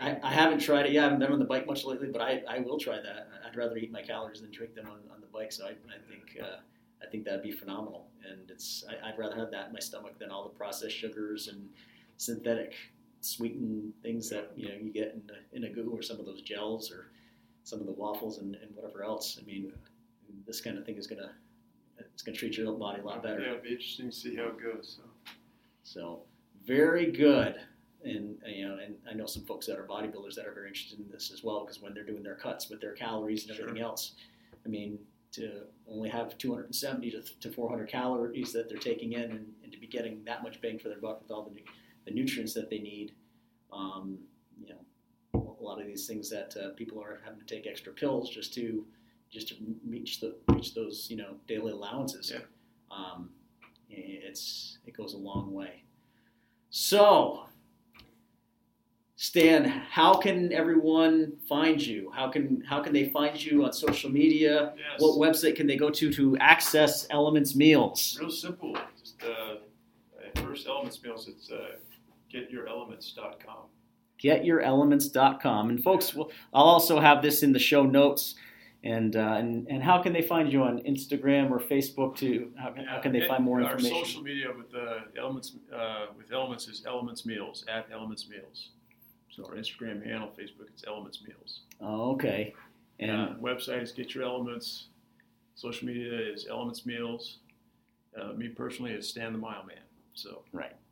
I, I haven't tried it. Yeah, I haven't been on the bike much lately, but I, I will try that. I'd rather eat my calories than drink them on, on the bike. So I, I think uh, I think that'd be phenomenal. And it's I, I'd rather have that in my stomach than all the processed sugars and synthetic sweetened things that you know you get in a, in a goo or some of those gels or some of the waffles and, and whatever else. I mean, this kind of thing is gonna it's going to treat your body a lot better. Yeah, it'll be interesting to see how it goes. So, so very good. And you know, and I know some folks that are bodybuilders that are very interested in this as well because when they're doing their cuts with their calories and everything Sure. else, I mean, to only have 270 to, to 400 calories that they're taking in and, and to be getting that much bang for their buck with all the, the nutrients that they need, um, you know, a lot of these things that uh, people are having to take extra pills just to just to reach the reach those you know daily allowances. Yeah. Um, it's it goes a long way. So, Stan, how can everyone find you? How can how can they find you on social media? yes, What website can they go to to access Elements Meals? real simple. Just uh, first Elements Meals, it's uh, getYourElements.com. GetYourElements.com. And folks, we'll, I'll also have this in the show notes. And, uh, and and how can they find you on Instagram or Facebook too? How, how can they find more information? Our social media with uh, Elements uh, with Elements is Elements Meals at Elements Meals. So our Instagram handle, Facebook, it's Elements Meals. Oh, okay. And uh, website is Get Your Elements. Social media is Elements Meals. Uh, me personally is Stan the Mile Man. So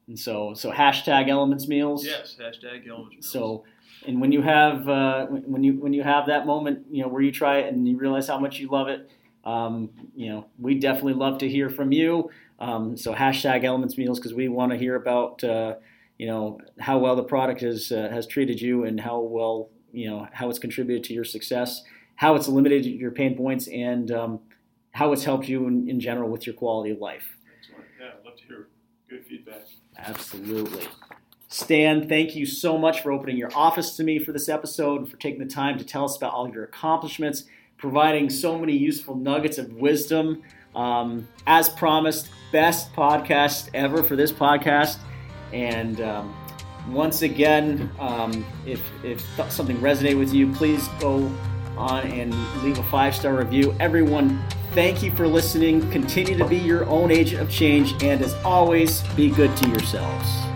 and so so hashtag Elements Meals. yes, hashtag Elements Meals. So, and when you have uh, when you when you have that moment, you know, where you try it and you realize how much you love it, um, you know, we definitely love to hear from you. Um, so hashtag Elements Meals because we want to hear about uh, you know how well the product has uh, has treated you and how well you know how it's contributed to your success, how it's eliminated your pain points, and um, how it's helped you in, in general with your quality of life. Excellent. Yeah, I'd love to hear good feedback. Absolutely. Stan, thank you so much for opening your office to me for this episode and for taking the time to tell us about all your accomplishments, providing so many useful nuggets of wisdom. Um, as promised, best podcast ever for this podcast. And um, once again, um, if, if something resonated with you, please go on and leave a five star review. Everyone, thank you for listening. Continue to be your own agent of change, and as always, be good to yourselves.